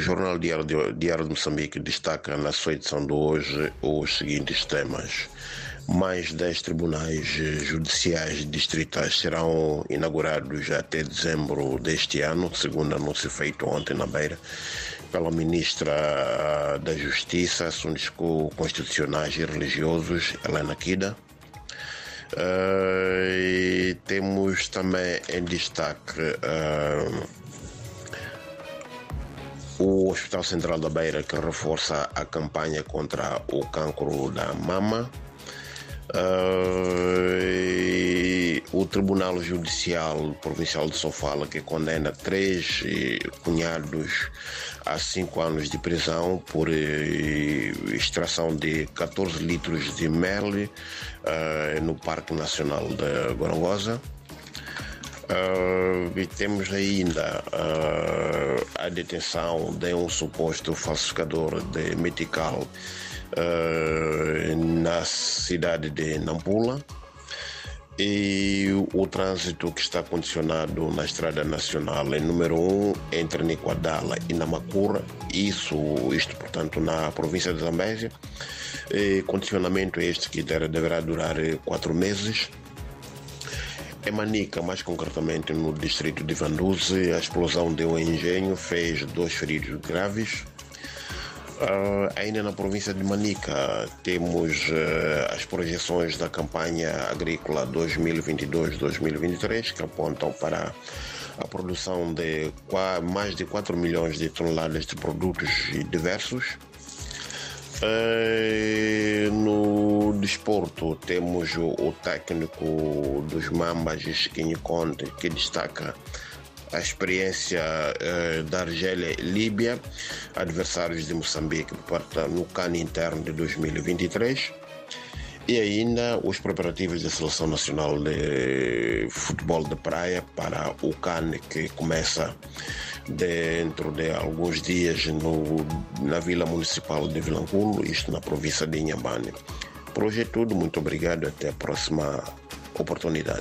Jornal Diário de, Moçambique destaca na sua edição de hoje os seguintes temas. Mais 10 tribunais judiciais distritais serão inaugurados até dezembro deste ano, segundo anúncio feito ontem na Beira pela ministra da Justiça, Assuntos Constitucionais e Religiosos, Helena Kida. Uh, temos também em destaque uh, o Hospital Central da Beira, que reforça a campanha contra o cancro da mama. Uh, o Tribunal Judicial Provincial de Sofala, que condena três cunhados a cinco anos de prisão por extração de 14 litros de mel uh, no Parque Nacional de Gorongosa. Uh, e temos ainda uh, a detenção de um suposto falsificador de medical uh, na cidade de Nampula. E o trânsito que está condicionado na estrada nacional é número 1 um, entre Niquadala e Namacura, isso, isto portanto na província de Zambésia. E condicionamento este que deverá durar quatro meses em Manica, mais concretamente no distrito de Vanduze, a explosão deu em engenho, fez dois feridos graves. Uh, ainda na província de Manica, temos uh, as projeções da campanha agrícola 2022-2023 que apontam para a produção de mais de 4 milhões de toneladas de produtos diversos. Uh, no desporto, temos o, o, técnico dos Mambas, Skinny Conte, que destaca a experiência uh, da Argélia e Líbia, adversários de Moçambique no CAN interno de 2023. E ainda os preparativos da Seleção Nacional de Futebol de Praia para o CAN, que começa dentro de alguns dias no, na Vila Municipal de Vilanculo, isto na província de Inhambane. Por hoje é tudo, muito obrigado até a próxima oportunidade.